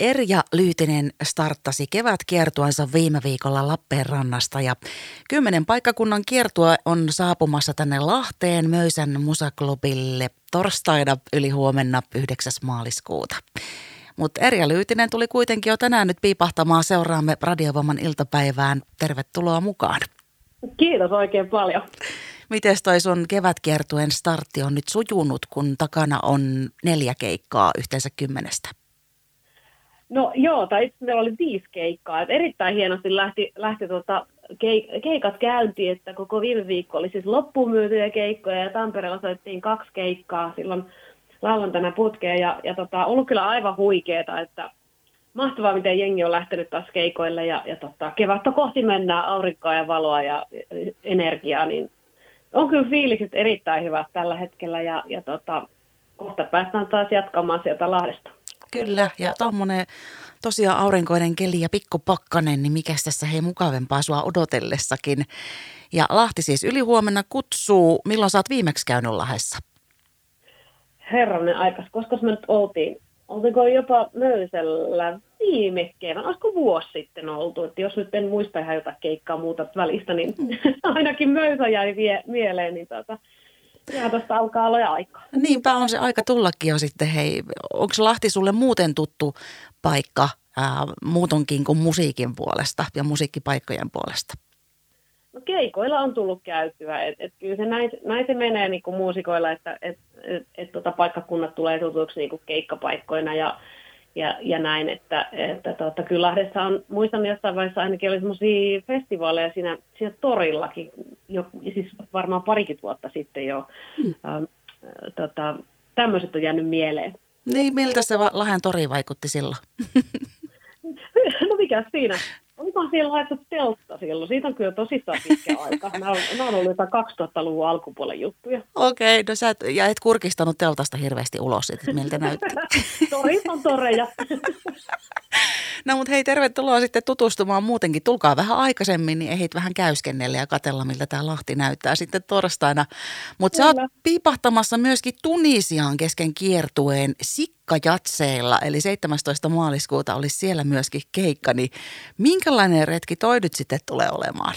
Erja Lyytinen starttasi kevätkiertuansa viime viikolla Lappeenrannasta ja kymmenen paikkakunnan kiertua on saapumassa tänne Lahteen Möysän musaklubille torstaina yli huomenna 9. maaliskuuta. Mutta Erja Lyytinen tuli kuitenkin jo tänään nyt piipahtamaan seuraamme Radiovoiman iltapäivään. Tervetuloa mukaan. Kiitos oikein paljon. Miten toi sun kevätkiertuen startti on nyt sujunut, kun takana on neljä keikkaa yhteensä kymmenestä? No joo, tai itse meillä oli viisi keikkaa. Et erittäin hienosti lähti, lähti tota keikat käyntiin, että koko viime viikko oli siis loppumyytyjä keikkoja ja Tampereella soittiin kaksi keikkaa silloin lauantaina putkeen ja, ja tota, ollut kyllä aivan huikeeta, että mahtavaa, miten jengi on lähtenyt taas keikoille ja, ja tota, kevättä kohti mennään, aurinkoa ja valoa ja energiaa, niin on kyllä fiilikset erittäin hyvät tällä hetkellä ja, ja tota, kohta päästään taas jatkamaan sieltä Lahdesta. Kyllä, ja tuommoinen tosiaan aurinkoinen keli ja pikkupakkanen, niin mikä tässä hei mukavempaa sua odotellessakin. Ja Lahti siis ylihuomenna kutsuu. Milloin sä oot viimeksi käynyt Lahdessa? Herranen aikas, koska me nyt oltiin? Oltiinko jopa Möysellä viime kevään, olisiko vuosi sitten oltu, että jos nyt en muista ihan jotain keikkaa muuta välistä, niin ainakin Möysä jäi vie, mieleen, niin tota, ja tuosta alkaa olla aikaa. Niinpä on se aika tullakin jo sitten. Hei, onko Lahti sulle muuten tuttu paikka ää, muutonkin kuin musiikin puolesta ja musiikkipaikkojen puolesta? No keikoilla on tullut käytyä. Et, et kyllä se näin, näin se menee niin kuin muusikoilla, että et, et, et tota paikkakunnat tulee tutuksi niin kuin keikkapaikkoina ja ja, ja näin, että, että tota, kyllä Lahdessa on, muistan jossain vaiheessa ainakin oli semmoisia festivaaleja siinä, siinä torillakin, jo, siis varmaan parikin vuotta sitten jo, hmm. ähm, tota, tämmöiset on jäänyt mieleen. Niin, miltä se Lahden tori vaikutti silloin? no mikä siinä? Onkohan siellä laitettu teltta silloin? Siitä on kyllä tosissaan pitkä aika. Nämä on, nämä on ollut jotain 2000-luvun alkupuolen juttuja. Okei, okay, no sä et, ja et kurkistanut teltasta hirveästi ulos, että miltä näytti. Torit on toreja. no mutta hei, tervetuloa sitten tutustumaan muutenkin. Tulkaa vähän aikaisemmin, niin ehdit vähän käyskennellä ja katella, miltä tämä Lahti näyttää sitten torstaina. Mutta sä oot piipahtamassa myöskin Tunisiaan kesken kiertueen Sikkajatseilla, eli 17. maaliskuuta olisi siellä myöskin keikka. Niin minkälainen retki toi nyt sitten tulee olemaan?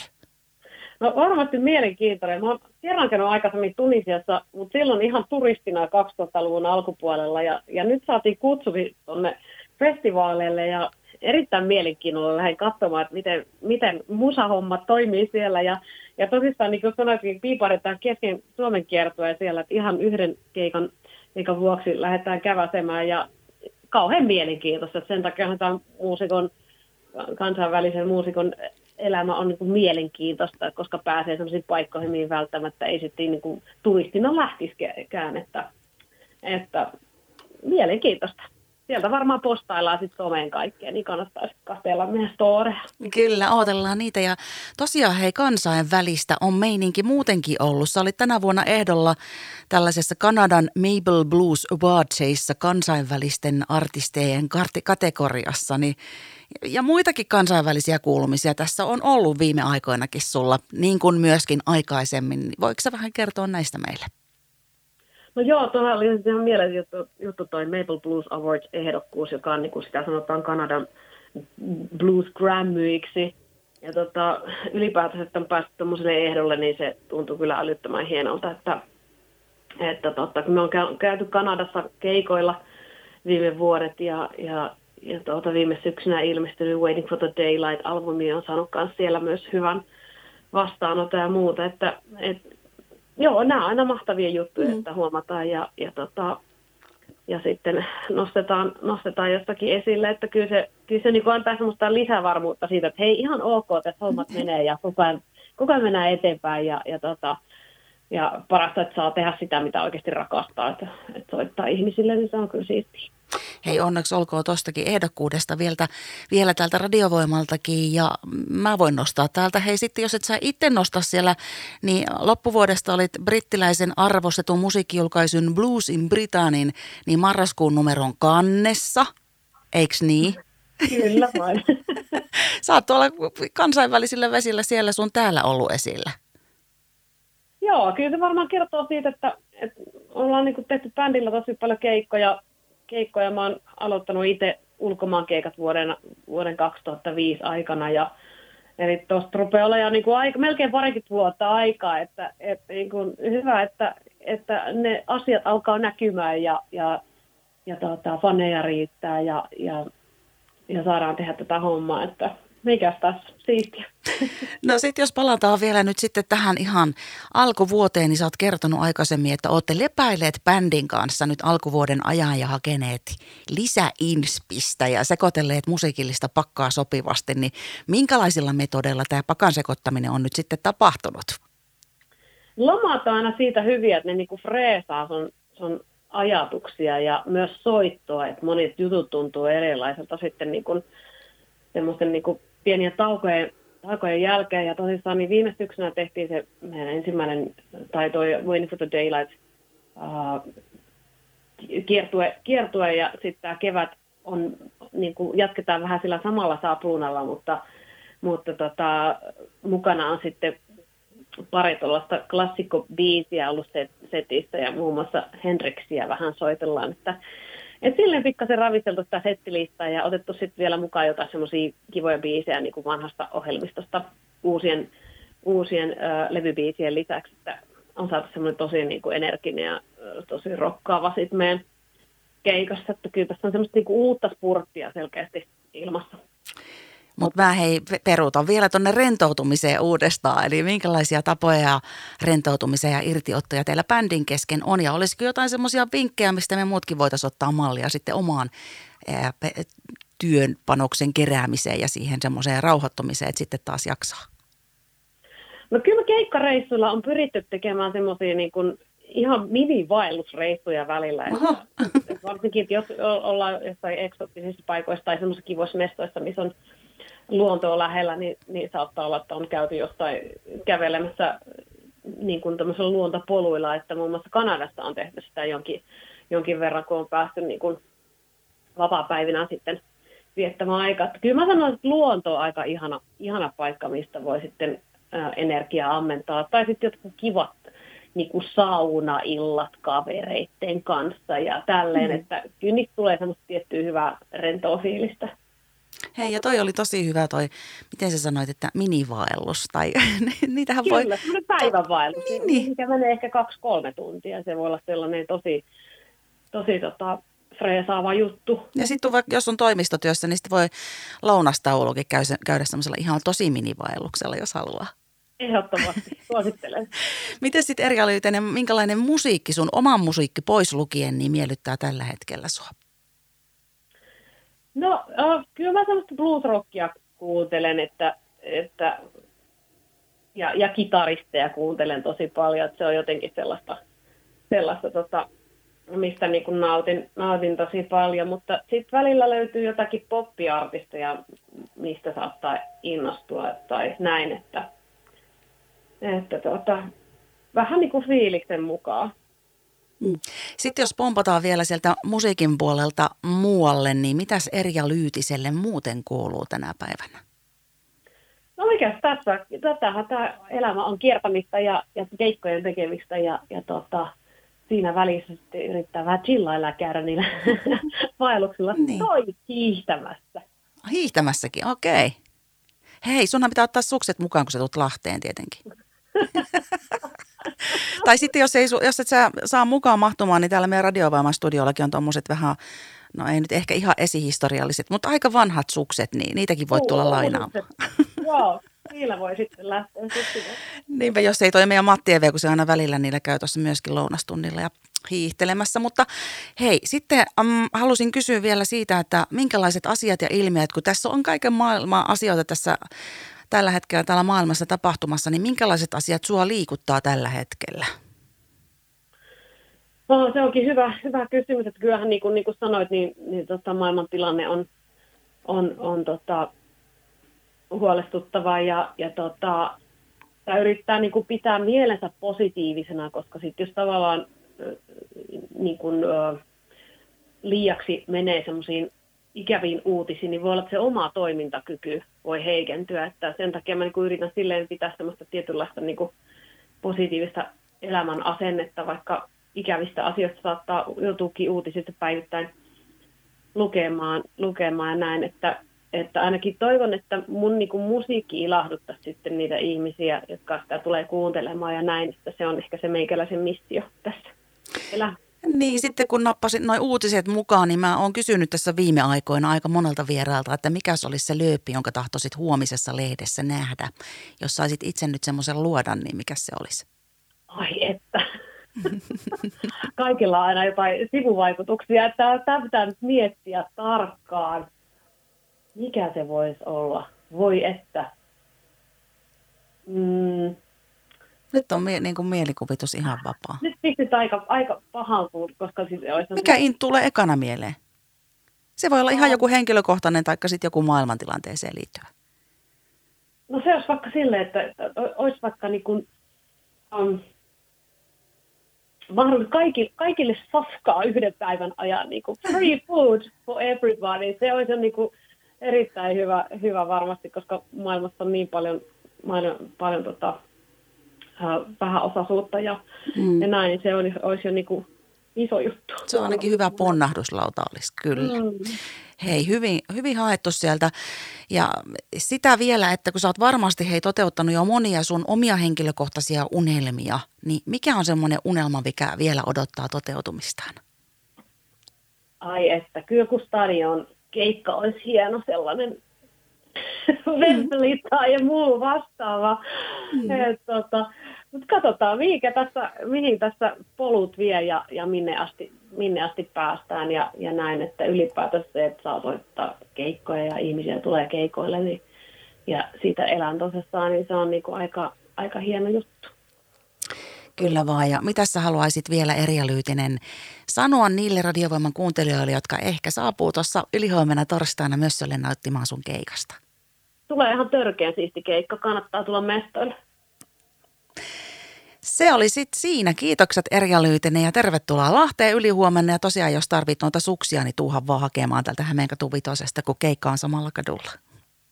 No varmasti mielenkiintoinen. Mä oon kerran käynyt aikaisemmin Tunisiassa, mutta silloin ihan turistina 2000-luvun alkupuolella. Ja, ja nyt saatiin kutsuvi tuonne festivaaleille ja erittäin mielenkiinnolla lähden katsomaan, että miten, miten musahommat toimii siellä. Ja, ja tosissaan, niin kuin sanoitkin, piiparitaan kesken Suomen kiertoa siellä, että ihan yhden keikan, keikan vuoksi lähdetään käväsemään ja kauhean mielenkiintoista. Sen takia tämä muusikon, kansainvälisen muusikon elämä on niin kuin mielenkiintoista, koska pääsee sellaisiin paikkoihin, mihin välttämättä ei sitten niin kuin turistina lähtisikään, että, että mielenkiintoista sieltä varmaan postaillaan sitten someen kaikkea, niin kannattaisi katsella meidän storeja. Kyllä, odotellaan niitä ja tosiaan hei kansainvälistä on meininki muutenkin ollut. Sä olit tänä vuonna ehdolla tällaisessa Kanadan Mabel Blues Awardsissa kansainvälisten artistejen kategoriassa, niin ja muitakin kansainvälisiä kuulumisia tässä on ollut viime aikoinakin sulla, niin kuin myöskin aikaisemmin. Voiko sä vähän kertoa näistä meille? No joo, tuolla oli ihan mielenkiintoinen juttu, juttu toi Maple Blues Awards-ehdokkuus, joka on niin kuin sitä sanotaan Kanadan Blues Grammyiksi. Ja tota, ylipäätänsä, että on päässyt tuommoiselle ehdolle, niin se tuntuu kyllä älyttömän hienolta, että, että totta, kun me on käyty Kanadassa keikoilla viime vuodet ja, ja, ja tuota, viime syksynä ilmestynyt Waiting for the Daylight-albumi on saanut myös siellä myös hyvän vastaanoton ja muuta, että, että Joo, nämä on aina mahtavia juttuja, mm. että huomataan ja, ja, tota, ja sitten nostetaan, nostetaan jostakin esille, että kyllä se, kyllä se niin antaa semmoista lisävarmuutta siitä, että hei ihan ok, että hommat menee ja koko ajan, koko ajan mennään eteenpäin ja, ja, tota, ja parasta, että saa tehdä sitä, mitä oikeasti rakastaa, että, että soittaa ihmisille, niin se on kyllä siistiä. Hei onneksi olkoon tuostakin ehdokkuudesta vielä, vielä täältä radiovoimaltakin ja mä voin nostaa täältä. Hei sitten jos et sä itse nosta siellä, niin loppuvuodesta olit brittiläisen arvostetun musiikkijulkaisun Blues in Britanin niin marraskuun numeron kannessa, eiks niin? Kyllä vain. Sä oot tuolla kansainvälisillä vesillä siellä sun täällä ollut esillä. Joo, kyllä se varmaan kertoo siitä, että, että ollaan niin tehty bändillä tosi paljon keikkoja keikkoja. Mä oon aloittanut itse ulkomaankeikat vuoden, vuoden 2005 aikana ja Eli tuosta rupeaa olemaan niin kuin aika, melkein parikymmentä vuotta aikaa, että, että niin kuin hyvä, että, että ne asiat alkaa näkymään ja, ja, ja tota, faneja riittää ja, ja, ja saadaan tehdä tätä hommaa, että mikäs tässä siistiä. No sitten jos palataan vielä nyt sitten tähän ihan alkuvuoteen, niin sä oot kertonut aikaisemmin, että olette lepäilleet bändin kanssa nyt alkuvuoden ajan ja hakeneet lisäinspistä ja sekoitelleet musiikillista pakkaa sopivasti, niin minkälaisilla metodeilla tämä pakan sekoittaminen on nyt sitten tapahtunut? Lomat on aina siitä hyviä, että ne niinku freesaa sun, sun ajatuksia ja myös soittoa, että monet jutut tuntuu erilaiselta sitten niinku semmoisten niinku pieniä taukojen, taukojen jälkeen. Ja tosissaan niin viime syksynä tehtiin se meidän ensimmäinen, tai toi Waiting for the Daylight uh, kiertue, kiertue, ja sitten tämä kevät on, niin kuin jatketaan vähän sillä samalla sapluunalla, mutta, mutta tota, mukana on sitten pari tuollaista klassikkobiisiä ollut setistä ja muun muassa Hendriksiä vähän soitellaan, että et silleen pikkasen ravisteltu sitä settilistaa ja otettu sitten vielä mukaan jotain semmoisia kivoja biisejä niin kuin vanhasta ohjelmistosta uusien, uusien ö, levybiisien lisäksi, että on saatu semmoinen tosi niin kuin energinen ja ö, tosi rokkaava sitten meidän keikassa, että kyllä tässä on semmoista niin kuin uutta spurttia selkeästi ilmassa. Mutta mä hei peruutan vielä tuonne rentoutumiseen uudestaan. Eli minkälaisia tapoja rentoutumiseen ja irtiottoja teillä bändin kesken on? Ja olisiko jotain semmoisia vinkkejä, mistä me muutkin voitaisiin ottaa mallia sitten omaan ää, työn panoksen keräämiseen ja siihen semmoiseen rauhoittumiseen, että sitten taas jaksaa? No kyllä keikkareissuilla on pyritty tekemään semmoisia niin kuin ihan mini-vaellusreissuja välillä. Että, että varsinkin jos ollaan jossain eksoottisissa paikoissa tai semmoisissa kivoissa mestoissa, missä on luontoa lähellä, niin, niin saattaa olla, että on käyty jostain kävelemässä niin kuin luontopoluilla, että muun muassa Kanadassa on tehty sitä jonkin, jonkin verran, kun on päästy niin kuin vapaa-päivinä sitten viettämään aikaa. Kyllä mä sanoisin, että luonto on aika ihana, ihana paikka, mistä voi sitten energiaa ammentaa. Tai sitten jotkut kivat niin kuin saunaillat kavereiden kanssa ja tälleen, mm. että kyllä niistä tulee semmoista tiettyä hyvää rentoa fiilistä. Hei, ja toi oli tosi hyvä toi, miten sä sanoit, että minivaellus, tai niitähän Kyllä, voi... Kyllä, päivänvaellus, niin, niin. mikä menee ehkä kaksi-kolme tuntia, se voi olla sellainen tosi, tosi tota, freesaava juttu. Ja sitten jos on toimistotyössä, niin sitten voi lounastaulukin käydä, käydä semmoisella ihan tosi minivaelluksella, jos haluaa. Ehdottomasti, suosittelen. Miten sitten Erja Lyytenen, minkälainen musiikki sun oman musiikki pois lukien niin miellyttää tällä hetkellä sua? No, äh, kyllä mä sellaista bluesrockia kuuntelen, että, että ja, ja kitaristeja kuuntelen tosi paljon, että se on jotenkin sellaista, sellaista tota, mistä niin kuin nautin, nautin tosi paljon, mutta sitten välillä löytyy jotakin poppiartisteja, mistä saattaa innostua tai näin, että, että tota, vähän niin kuin fiiliksen mukaan. Mm. Sitten jos pompataan vielä sieltä musiikin puolelta muualle, niin mitäs Erja Lyytiselle muuten kuuluu tänä päivänä? No tässä, tätähän tämä elämä on kiertämistä ja, ja keikkojen tekemistä ja, ja tota, siinä välissä sitten yrittää vähän chillailla ja käydä niillä vaelluksilla niin. toi hiihtämässä. Hiihtämässäkin, okei. Okay. Hei, sunhan pitää ottaa sukset mukaan, kun sä tulet Lahteen tietenkin. tai sitten jos, ei, jos et sä saa mukaan mahtumaan, niin täällä meidän radiovoiman studiollakin on tuommoiset vähän, no ei nyt ehkä ihan esihistorialliset, mutta aika vanhat sukset, niin niitäkin voi tulla lainaamaan. Joo, niillä voi sitten lähteä Niinpä, jos ei toi meidän Matti Eve, kun se aina välillä niillä käy tuossa myöskin lounastunnilla ja hiihtelemässä. Mutta hei, sitten um, halusin kysyä vielä siitä, että minkälaiset asiat ja ilmiöt, kun tässä on kaiken maailman asioita tässä tällä hetkellä täällä maailmassa tapahtumassa, niin minkälaiset asiat sua liikuttaa tällä hetkellä? No, se onkin hyvä, hyvä kysymys, että kyllähän niin kuin, niin kuin sanoit, niin, niin tota, maailman tilanne on, on, on tota, huolestuttava ja, ja tota, yrittää niin kuin pitää mielensä positiivisena, koska sitten jos tavallaan niin kuin, liiaksi menee semmoisiin ikäviin uutisiin, niin voi olla, että se oma toimintakyky voi heikentyä. Että sen takia mä niin yritän silleen pitää semmoista tietynlaista niin positiivista elämän asennetta, vaikka ikävistä asioista saattaa joutuukin uutiset päivittäin lukemaan, lukemaan ja näin, että, että ainakin toivon, että mun niin kuin musiikki ilahduttaa sitten niitä ihmisiä, jotka sitä tulee kuuntelemaan ja näin, että se on ehkä se meikäläisen missio tässä elämässä. Niin, sitten kun nappasin noin uutiset mukaan, niin mä oon kysynyt tässä viime aikoina aika monelta vieraalta, että mikä se olisi se lööppi, jonka tahtoisit huomisessa lehdessä nähdä. Jos saisit itse nyt semmoisen luodan, niin mikä se olisi? Ai että. Kaikilla on aina jotain sivuvaikutuksia, että tämä pitää nyt miettiä tarkkaan. Mikä se voisi olla? Voi että. Mm, nyt on mie- niin kuin mielikuvitus ihan vapaa. Nyt pistit aika, aika pahan, koska siis olisi... Mikä in tulee ekana mieleen? Se voi olla ihan joku henkilökohtainen tai sitten joku maailmantilanteeseen liittyvä. No se olisi vaikka silleen, että, että olisi vaikka niin kuin, um, kaikille, kaikille safkaa yhden päivän ajan. Niin kuin free food for everybody. Se olisi niin kuin erittäin hyvä, hyvä varmasti, koska maailmassa on niin paljon, paljon, paljon tota, vähän osaisuutta ja, mm. ja näin, niin se olisi, olisi jo niin kuin iso juttu. Se on ainakin hyvä ponnahduslauta olisi, kyllä. Mm. Hei, hyvin, hyvin haettu sieltä. Ja sitä vielä, että kun sä oot varmasti hei toteuttanut jo monia sun omia henkilökohtaisia unelmia, niin mikä on semmoinen unelma, mikä vielä odottaa toteutumistaan? Ai että, kyllä kun stadion keikka olisi hieno sellainen Wembley tai muu vastaava. Mm. Et, tota, mutta katsotaan, mihinkä tässä, mihin tässä polut vie ja, ja minne, asti, minne asti päästään ja, ja näin, että ylipäätään se, että saa soittaa keikkoja ja ihmisiä tulee keikoille niin, ja siitä elän tosessaan, niin se on niinku aika, aika hieno juttu. Kyllä vaan. Ja mitä sä haluaisit vielä Erja Lyytinen sanoa niille radiovoiman kuuntelijoille, jotka ehkä saapuu tuossa ylihuomenna torstaina myös nauttimaan sun keikasta? Tulee ihan törkeä siisti keikka. Kannattaa tulla mestoille. Se oli sitten siinä. Kiitokset Erja Lyytinen ja tervetuloa Lahteen ylihuomenna. Ja tosiaan, jos tarvit noita suksia, niin tuuhan vaan hakemaan tältä Hämeenkatu vitosesta, kun keikka on samalla kadulla.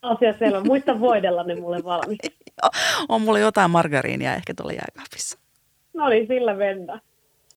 Asia selvä. Muista voidella ne mulle valmiiksi. on mulla jotain margariinia ehkä tuolla jääkaapissa. No niin, sillä mennään.